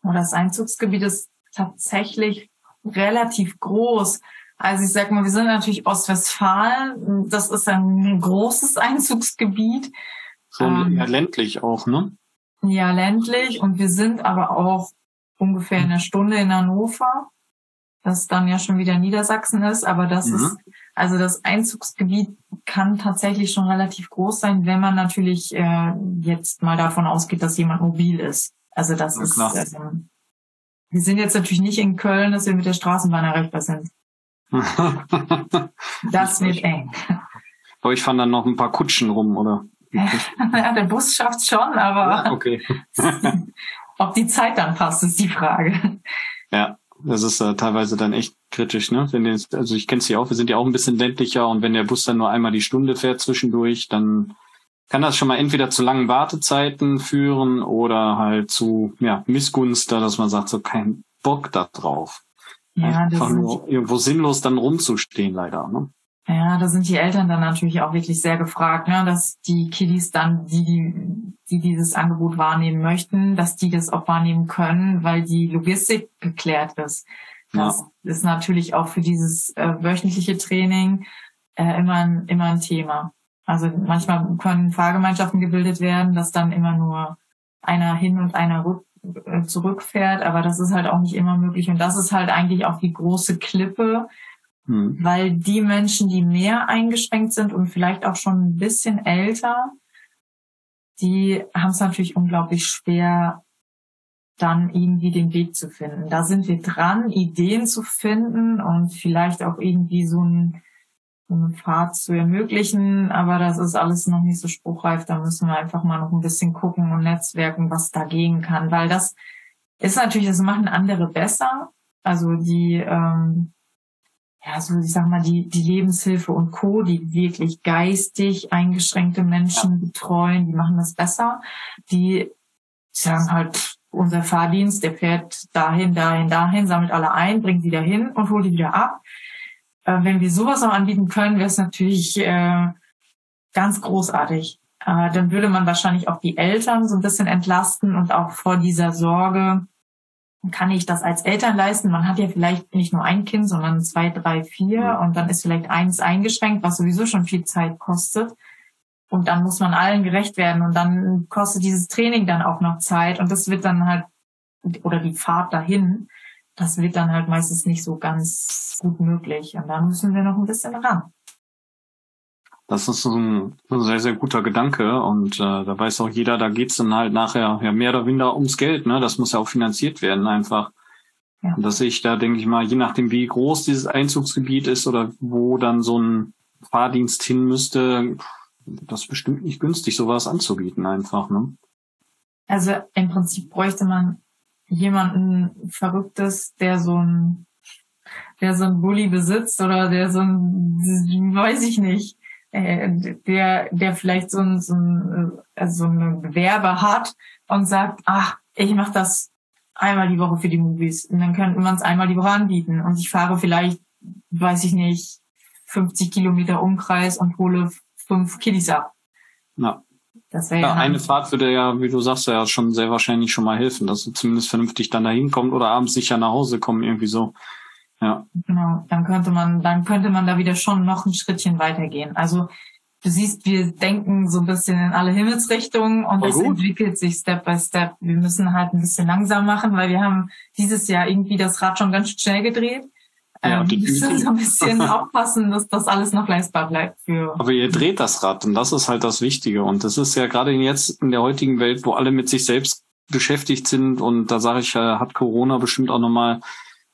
Das Einzugsgebiet ist tatsächlich relativ groß. Also ich sag mal, wir sind natürlich Ostwestfalen. Das ist ein großes Einzugsgebiet. So ähm, ja, ländlich auch, ne? Ja, ländlich. Und wir sind aber auch ungefähr in einer Stunde in Hannover. das dann ja schon wieder Niedersachsen ist, aber das mhm. ist, also das Einzugsgebiet kann tatsächlich schon relativ groß sein, wenn man natürlich äh, jetzt mal davon ausgeht, dass jemand mobil ist. Also das ja, ist, äh, wir sind jetzt natürlich nicht in Köln, dass wir mit der Straßenbahn erreichbar sind. das wird eng. Aber ich fand dann noch ein paar Kutschen rum, oder? ja, der Bus schafft's schon, aber ja, okay. ob die Zeit dann passt, ist die Frage. Ja, das ist äh, teilweise dann echt kritisch, ne? Wenn jetzt, also ich kenne es ja auch, wir sind ja auch ein bisschen ländlicher und wenn der Bus dann nur einmal die Stunde fährt zwischendurch, dann kann das schon mal entweder zu langen Wartezeiten führen oder halt zu ja, Missgunst, dass man sagt, so kein Bock da drauf. Ja, Einfach nur irgendwo sinnlos dann rumzustehen, leider. Ne? Ja, da sind die Eltern dann natürlich auch wirklich sehr gefragt, ne, dass die Kiddies dann, die, die, die dieses Angebot wahrnehmen möchten, dass die das auch wahrnehmen können, weil die Logistik geklärt ist. Das ja. ist natürlich auch für dieses äh, wöchentliche Training äh, immer, ein, immer ein Thema. Also manchmal können Fahrgemeinschaften gebildet werden, dass dann immer nur einer hin und einer rück, äh, zurückfährt, aber das ist halt auch nicht immer möglich. Und das ist halt eigentlich auch die große Klippe, hm. Weil die Menschen, die mehr eingeschränkt sind und vielleicht auch schon ein bisschen älter, die haben es natürlich unglaublich schwer, dann irgendwie den Weg zu finden. Da sind wir dran, Ideen zu finden und vielleicht auch irgendwie so, ein, so einen Pfad zu ermöglichen. Aber das ist alles noch nicht so spruchreif. Da müssen wir einfach mal noch ein bisschen gucken und netzwerken, was dagegen kann. Weil das ist natürlich, das machen andere besser. Also die ähm, ja, so ich sag mal, die, die Lebenshilfe und Co., die wirklich geistig eingeschränkte Menschen betreuen, die machen das besser. Die sagen halt, unser Fahrdienst, der fährt dahin, dahin, dahin, sammelt alle ein, bringt die dahin und holt die wieder ab. Äh, wenn wir sowas auch anbieten können, wäre es natürlich äh, ganz großartig. Äh, dann würde man wahrscheinlich auch die Eltern so ein bisschen entlasten und auch vor dieser Sorge, kann ich das als Eltern leisten? Man hat ja vielleicht nicht nur ein Kind, sondern zwei, drei, vier und dann ist vielleicht eins eingeschränkt, was sowieso schon viel Zeit kostet. Und dann muss man allen gerecht werden und dann kostet dieses Training dann auch noch Zeit und das wird dann halt, oder die Fahrt dahin, das wird dann halt meistens nicht so ganz gut möglich. Und da müssen wir noch ein bisschen ran. Das ist ein, ein sehr, sehr guter Gedanke und äh, da weiß auch jeder, da geht's dann halt nachher ja mehr oder weniger ums Geld, ne? Das muss ja auch finanziert werden einfach. Ja. Und dass ich da, denke ich mal, je nachdem, wie groß dieses Einzugsgebiet ist oder wo dann so ein Fahrdienst hin müsste, das ist bestimmt nicht günstig, sowas anzubieten einfach, ne? Also im Prinzip bräuchte man jemanden Verrücktes, der so ein der so ein Bulli besitzt oder der so ein, weiß ich nicht, äh, der, der vielleicht so ein, so ein, also so eine Gewerbe hat und sagt, ach, ich mache das einmal die Woche für die Movies. Und dann könnte man es einmal die Woche anbieten. Und ich fahre vielleicht, weiß ich nicht, 50 Kilometer Umkreis und hole fünf Kiddies ab. Ja. Das ja, ja eine Fahrt würde ja, wie du sagst, ja schon sehr wahrscheinlich schon mal helfen, dass du zumindest vernünftig dann dahin kommt oder abends sicher nach Hause kommen, irgendwie so. Ja. Genau, dann könnte man, dann könnte man da wieder schon noch ein Schrittchen weitergehen. Also du siehst, wir denken so ein bisschen in alle Himmelsrichtungen und es entwickelt sich Step by Step. Wir müssen halt ein bisschen langsam machen, weil wir haben dieses Jahr irgendwie das Rad schon ganz schnell gedreht. Ja, ähm, wir müssen so ein bisschen aufpassen, dass das alles noch leistbar bleibt für. Aber ihr dreht das Rad und das ist halt das Wichtige. Und das ist ja gerade jetzt in der heutigen Welt, wo alle mit sich selbst beschäftigt sind und da sage ich, hat Corona bestimmt auch nochmal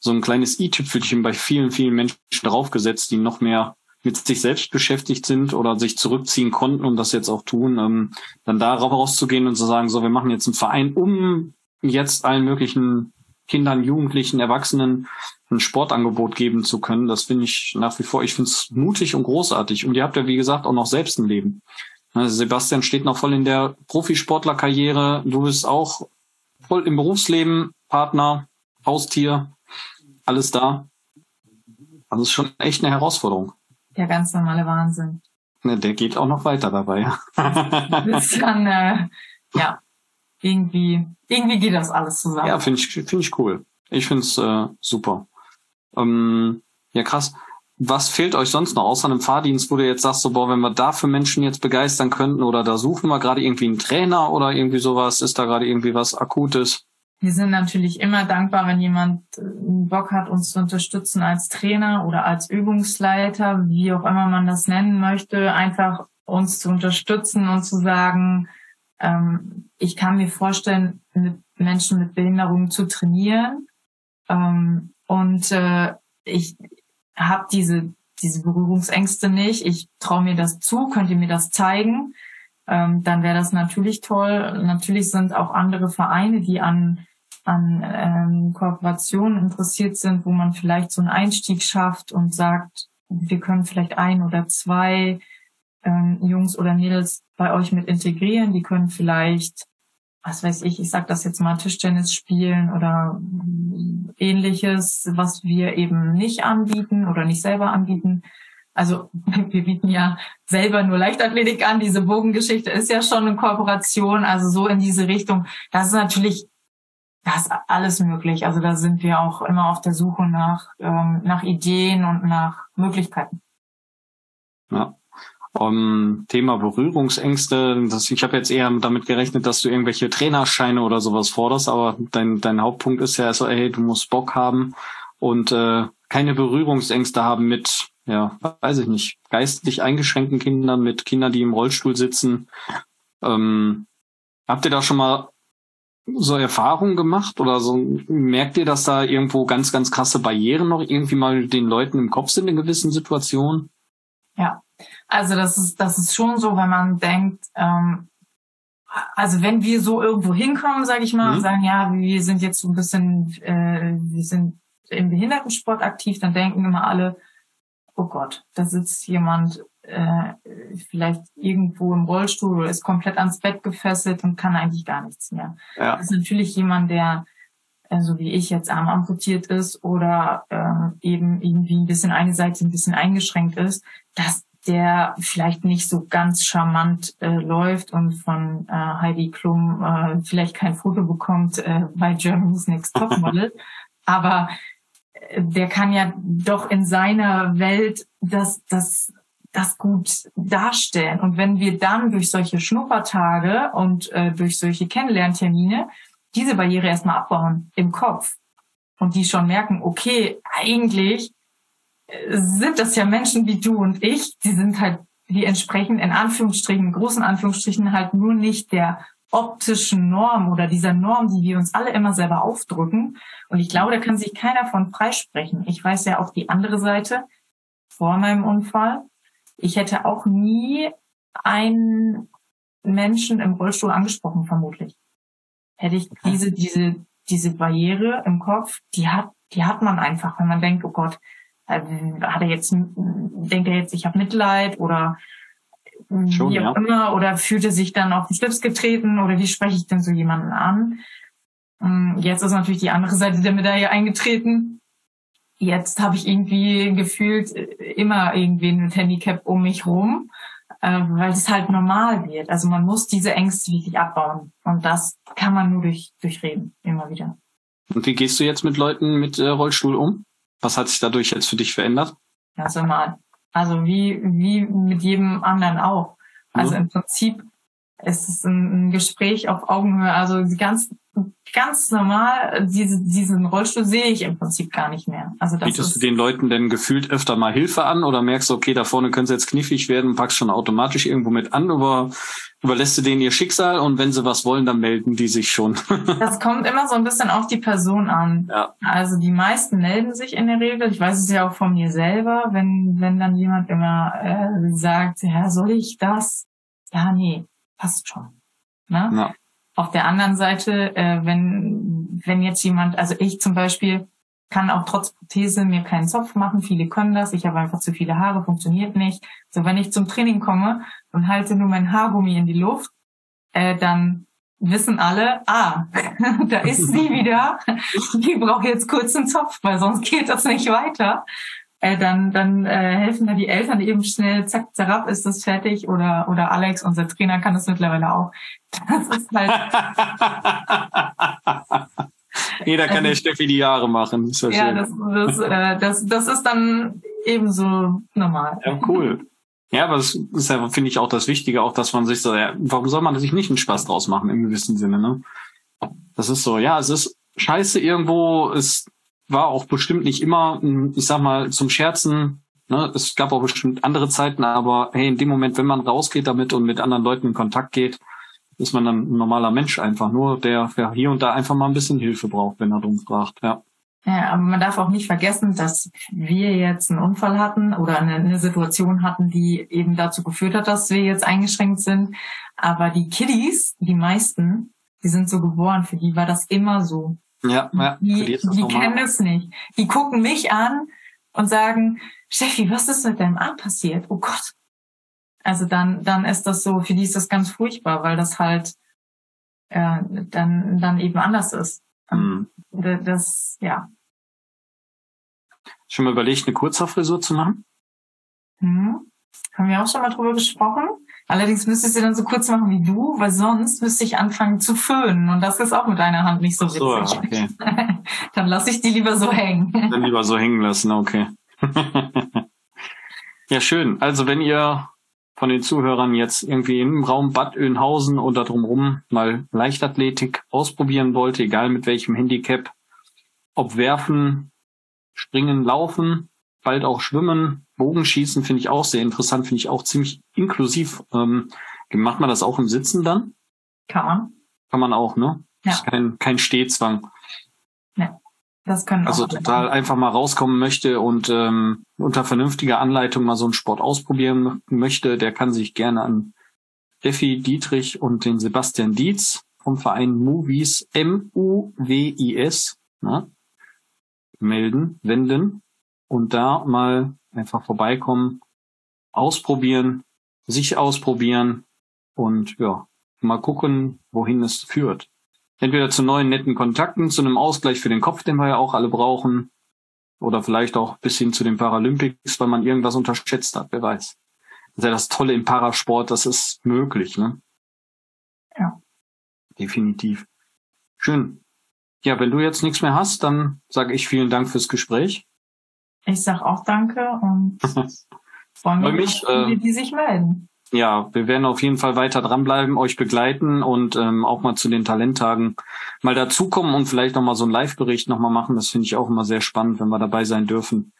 so ein kleines i-Tüpfelchen bei vielen, vielen Menschen draufgesetzt, die noch mehr mit sich selbst beschäftigt sind oder sich zurückziehen konnten und das jetzt auch tun, ähm, dann da rauszugehen und zu sagen, so, wir machen jetzt einen Verein, um jetzt allen möglichen Kindern, Jugendlichen, Erwachsenen ein Sportangebot geben zu können. Das finde ich nach wie vor, ich finde es mutig und großartig. Und ihr habt ja, wie gesagt, auch noch selbst ein Leben. Also Sebastian steht noch voll in der Profisportlerkarriere. Du bist auch voll im Berufsleben, Partner, Haustier, alles da. Also ist schon echt eine Herausforderung. Der ganz normale Wahnsinn. Ne, der geht auch noch weiter dabei. ist dann, äh, ja, irgendwie, irgendwie geht das alles zusammen. Ja, finde ich, finde ich cool. Ich finde es äh, super. Ähm, ja, krass. Was fehlt euch sonst noch, außer einem Fahrdienst, wo du jetzt sagst, so, boah, wenn wir da für Menschen jetzt begeistern könnten oder da suchen wir gerade irgendwie einen Trainer oder irgendwie sowas, ist da gerade irgendwie was Akutes? Wir sind natürlich immer dankbar, wenn jemand äh, Bock hat, uns zu unterstützen als Trainer oder als Übungsleiter, wie auch immer man das nennen möchte, einfach uns zu unterstützen und zu sagen, ähm, ich kann mir vorstellen, mit Menschen mit Behinderungen zu trainieren. Ähm, und äh, ich habe diese, diese Berührungsängste nicht. Ich traue mir das zu, könnt ihr mir das zeigen? Ähm, dann wäre das natürlich toll. Natürlich sind auch andere Vereine, die an, an ähm, Kooperationen interessiert sind, wo man vielleicht so einen Einstieg schafft und sagt, wir können vielleicht ein oder zwei ähm, Jungs oder Mädels bei euch mit integrieren. Die können vielleicht, was weiß ich, ich sag das jetzt mal, Tischtennis spielen oder ähnliches, was wir eben nicht anbieten oder nicht selber anbieten. Also wir bieten ja selber nur Leichtathletik an. Diese Bogengeschichte ist ja schon eine Kooperation. Also so in diese Richtung. Das ist natürlich, das ist alles möglich. Also da sind wir auch immer auf der Suche nach, ähm, nach Ideen und nach Möglichkeiten. Ja. Um, Thema Berührungsängste. Das, ich habe jetzt eher damit gerechnet, dass du irgendwelche Trainerscheine oder sowas forderst, aber dein, dein Hauptpunkt ist ja so, ey, du musst Bock haben und äh, keine Berührungsängste haben mit, ja, weiß ich nicht, geistlich eingeschränkten Kindern, mit Kindern, die im Rollstuhl sitzen. Ähm, habt ihr da schon mal so Erfahrungen gemacht oder so merkt ihr, dass da irgendwo ganz, ganz krasse Barrieren noch irgendwie mal den Leuten im Kopf sind in gewissen Situationen? Ja, also das ist, das ist schon so, wenn man denkt, ähm, also wenn wir so irgendwo hinkommen, sage ich mal, mhm. und sagen, ja, wir sind jetzt so ein bisschen, äh, wir sind im Behindertensport aktiv, dann denken immer alle, oh Gott, da sitzt jemand äh, vielleicht irgendwo im Rollstuhl oder ist komplett ans Bett gefesselt und kann eigentlich gar nichts mehr. Ja. Das ist natürlich jemand, der äh, so wie ich jetzt arm amputiert ist oder äh, eben irgendwie ein bisschen eine Seite ein bisschen eingeschränkt ist, dass der vielleicht nicht so ganz charmant äh, läuft und von äh, Heidi Klum äh, vielleicht kein Foto bekommt äh, bei Germany's Next Topmodel. Aber äh, der kann ja doch in seiner Welt das, das, das gut darstellen. Und wenn wir dann durch solche Schnuppertage und äh, durch solche Kennenlerntermine diese Barriere erstmal abbauen im Kopf und die schon merken, okay, eigentlich sind das ja Menschen wie du und ich, die sind halt, die entsprechen in Anführungsstrichen, großen Anführungsstrichen halt nur nicht der optischen Norm oder dieser Norm, die wir uns alle immer selber aufdrücken. Und ich glaube, da kann sich keiner von freisprechen. Ich weiß ja auch die andere Seite vor meinem Unfall. Ich hätte auch nie einen Menschen im Rollstuhl angesprochen, vermutlich. Hätte ich diese, diese, diese Barriere im Kopf, die hat, die hat man einfach, wenn man denkt, oh Gott, also, hat er jetzt, denkt er jetzt, ich habe Mitleid oder Schon, wie auch ja. immer, oder fühlt er sich dann auf den Schlips getreten oder wie spreche ich denn so jemanden an? Hm, jetzt ist natürlich die andere Seite der Medaille eingetreten. Jetzt habe ich irgendwie gefühlt äh, immer irgendwie mit Handicap um mich rum, äh, weil es halt normal wird. Also man muss diese Ängste wirklich abbauen. Und das kann man nur durch, durchreden, immer wieder. Und wie gehst du jetzt mit Leuten mit äh, Rollstuhl um? Was hat sich dadurch jetzt für dich verändert? Ganz normal. Also wie, wie mit jedem anderen auch. Also mhm. im Prinzip ist es ein, Gespräch auf Augenhöhe. Also die ganz, ganz normal, diese, diesen Rollstuhl sehe ich im Prinzip gar nicht mehr. Also das Bietest du den Leuten denn gefühlt öfter mal Hilfe an oder merkst du, okay, da vorne können sie jetzt knifflig werden, packst schon automatisch irgendwo mit an, über, überlässt du denen ihr Schicksal und wenn sie was wollen, dann melden die sich schon. das kommt immer so ein bisschen auf die Person an. Ja. Also die meisten melden sich in der Regel. Ich weiß es ja auch von mir selber, wenn, wenn dann jemand immer äh, sagt, ja, soll ich das? Ja, nee, passt schon. Ne? Ja. Auf der anderen Seite, äh, wenn, wenn jetzt jemand, also ich zum Beispiel, kann auch trotz Prothese mir keinen Zopf machen. Viele können das. Ich habe einfach zu viele Haare, funktioniert nicht. So, wenn ich zum Training komme und halte nur mein Haargummi in die Luft, äh, dann wissen alle, ah, da ist sie wieder. Die braucht jetzt kurz einen Zopf, weil sonst geht das nicht weiter äh, dann, dann äh, helfen da die Eltern eben schnell, zack, zerab ist das fertig oder, oder Alex, unser Trainer, kann das mittlerweile auch. Das ist halt. Jeder kann der Steffi die Jahre machen. Ist ja, ja das, das, äh, das, das ist dann ebenso normal. Ja, cool. Ja, aber das ist ja, finde ich, auch das Wichtige, auch dass man sich so, ja, warum soll man sich nicht einen Spaß draus machen im gewissen Sinne, ne? Das ist so, ja, es ist scheiße irgendwo, es war auch bestimmt nicht immer, ich sag mal, zum Scherzen. Ne? Es gab auch bestimmt andere Zeiten, aber hey, in dem Moment, wenn man rausgeht damit und mit anderen Leuten in Kontakt geht, ist man dann ein normaler Mensch einfach nur, der hier und da einfach mal ein bisschen Hilfe braucht, wenn er drum fragt, ja. Ja, aber man darf auch nicht vergessen, dass wir jetzt einen Unfall hatten oder eine, eine, Situation hatten, die eben dazu geführt hat, dass wir jetzt eingeschränkt sind. Aber die Kiddies, die meisten, die sind so geboren, für die war das immer so. Ja, ja die, die, die kennen es nicht. Die gucken mich an und sagen, Steffi, was ist mit deinem Arm passiert? Oh Gott. Also dann, dann ist das so, für die ist das ganz furchtbar, weil das halt äh, dann, dann eben anders ist. Mhm. Das, ja. Schon mal überlegt, eine Kurzhaarfrisur zu machen? Hm. Haben wir auch schon mal drüber gesprochen. Allerdings müsste ich sie dann so kurz machen wie du, weil sonst müsste ich anfangen zu föhnen. Und das ist auch mit deiner Hand nicht so witzig. So, okay. dann lasse ich die lieber so hängen. Dann lieber so hängen lassen, okay. ja, schön. Also wenn ihr von den Zuhörern jetzt irgendwie im Raum Bad Oeynhausen oder drumherum mal Leichtathletik ausprobieren wollt, egal mit welchem Handicap, ob werfen, springen, laufen, bald auch schwimmen, Bogenschießen finde ich auch sehr interessant, finde ich auch ziemlich inklusiv. Ähm, macht man das auch im Sitzen dann? Kann man. Kann man auch, ne? Ja. Ist kein, kein Stehzwang. Ja. Das können also total einfach mal rauskommen möchte und ähm, unter vernünftiger Anleitung mal so einen Sport ausprobieren möchte, der kann sich gerne an Steffi Dietrich und den Sebastian Dietz vom Verein Movies M-U-W-I-S ne, melden, wenden und da mal einfach vorbeikommen, ausprobieren, sich ausprobieren und ja, mal gucken, wohin es führt. Entweder zu neuen netten Kontakten, zu einem Ausgleich für den Kopf, den wir ja auch alle brauchen, oder vielleicht auch bis hin zu den Paralympics, weil man irgendwas unterschätzt hat, wer weiß. Das ist ja das Tolle im Parasport, das ist möglich, ne? Ja. Definitiv. Schön. Ja, wenn du jetzt nichts mehr hast, dann sage ich vielen Dank fürs Gespräch. Ich sag auch danke und freue mich, äh, die sich melden ja, wir werden auf jeden Fall weiter dranbleiben, euch begleiten und ähm, auch mal zu den Talenttagen mal dazukommen und vielleicht nochmal so einen Live-Bericht nochmal machen. Das finde ich auch immer sehr spannend, wenn wir dabei sein dürfen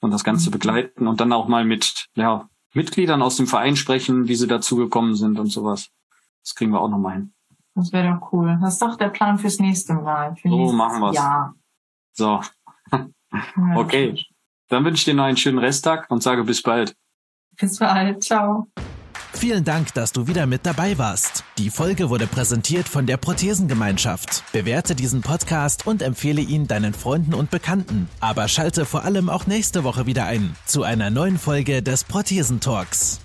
und das Ganze mhm. begleiten und dann auch mal mit ja, Mitgliedern aus dem Verein sprechen, wie sie dazugekommen sind und sowas. Das kriegen wir auch nochmal hin. Das wäre doch cool. Das ist doch der Plan fürs nächste Mal. Für so machen wir's. Ja. So. okay. Dann wünsche ich dir noch einen schönen Resttag und sage bis bald. Bis bald. Ciao. Vielen Dank, dass du wieder mit dabei warst. Die Folge wurde präsentiert von der Prothesengemeinschaft. Bewerte diesen Podcast und empfehle ihn deinen Freunden und Bekannten. Aber schalte vor allem auch nächste Woche wieder ein zu einer neuen Folge des Prothesentalks.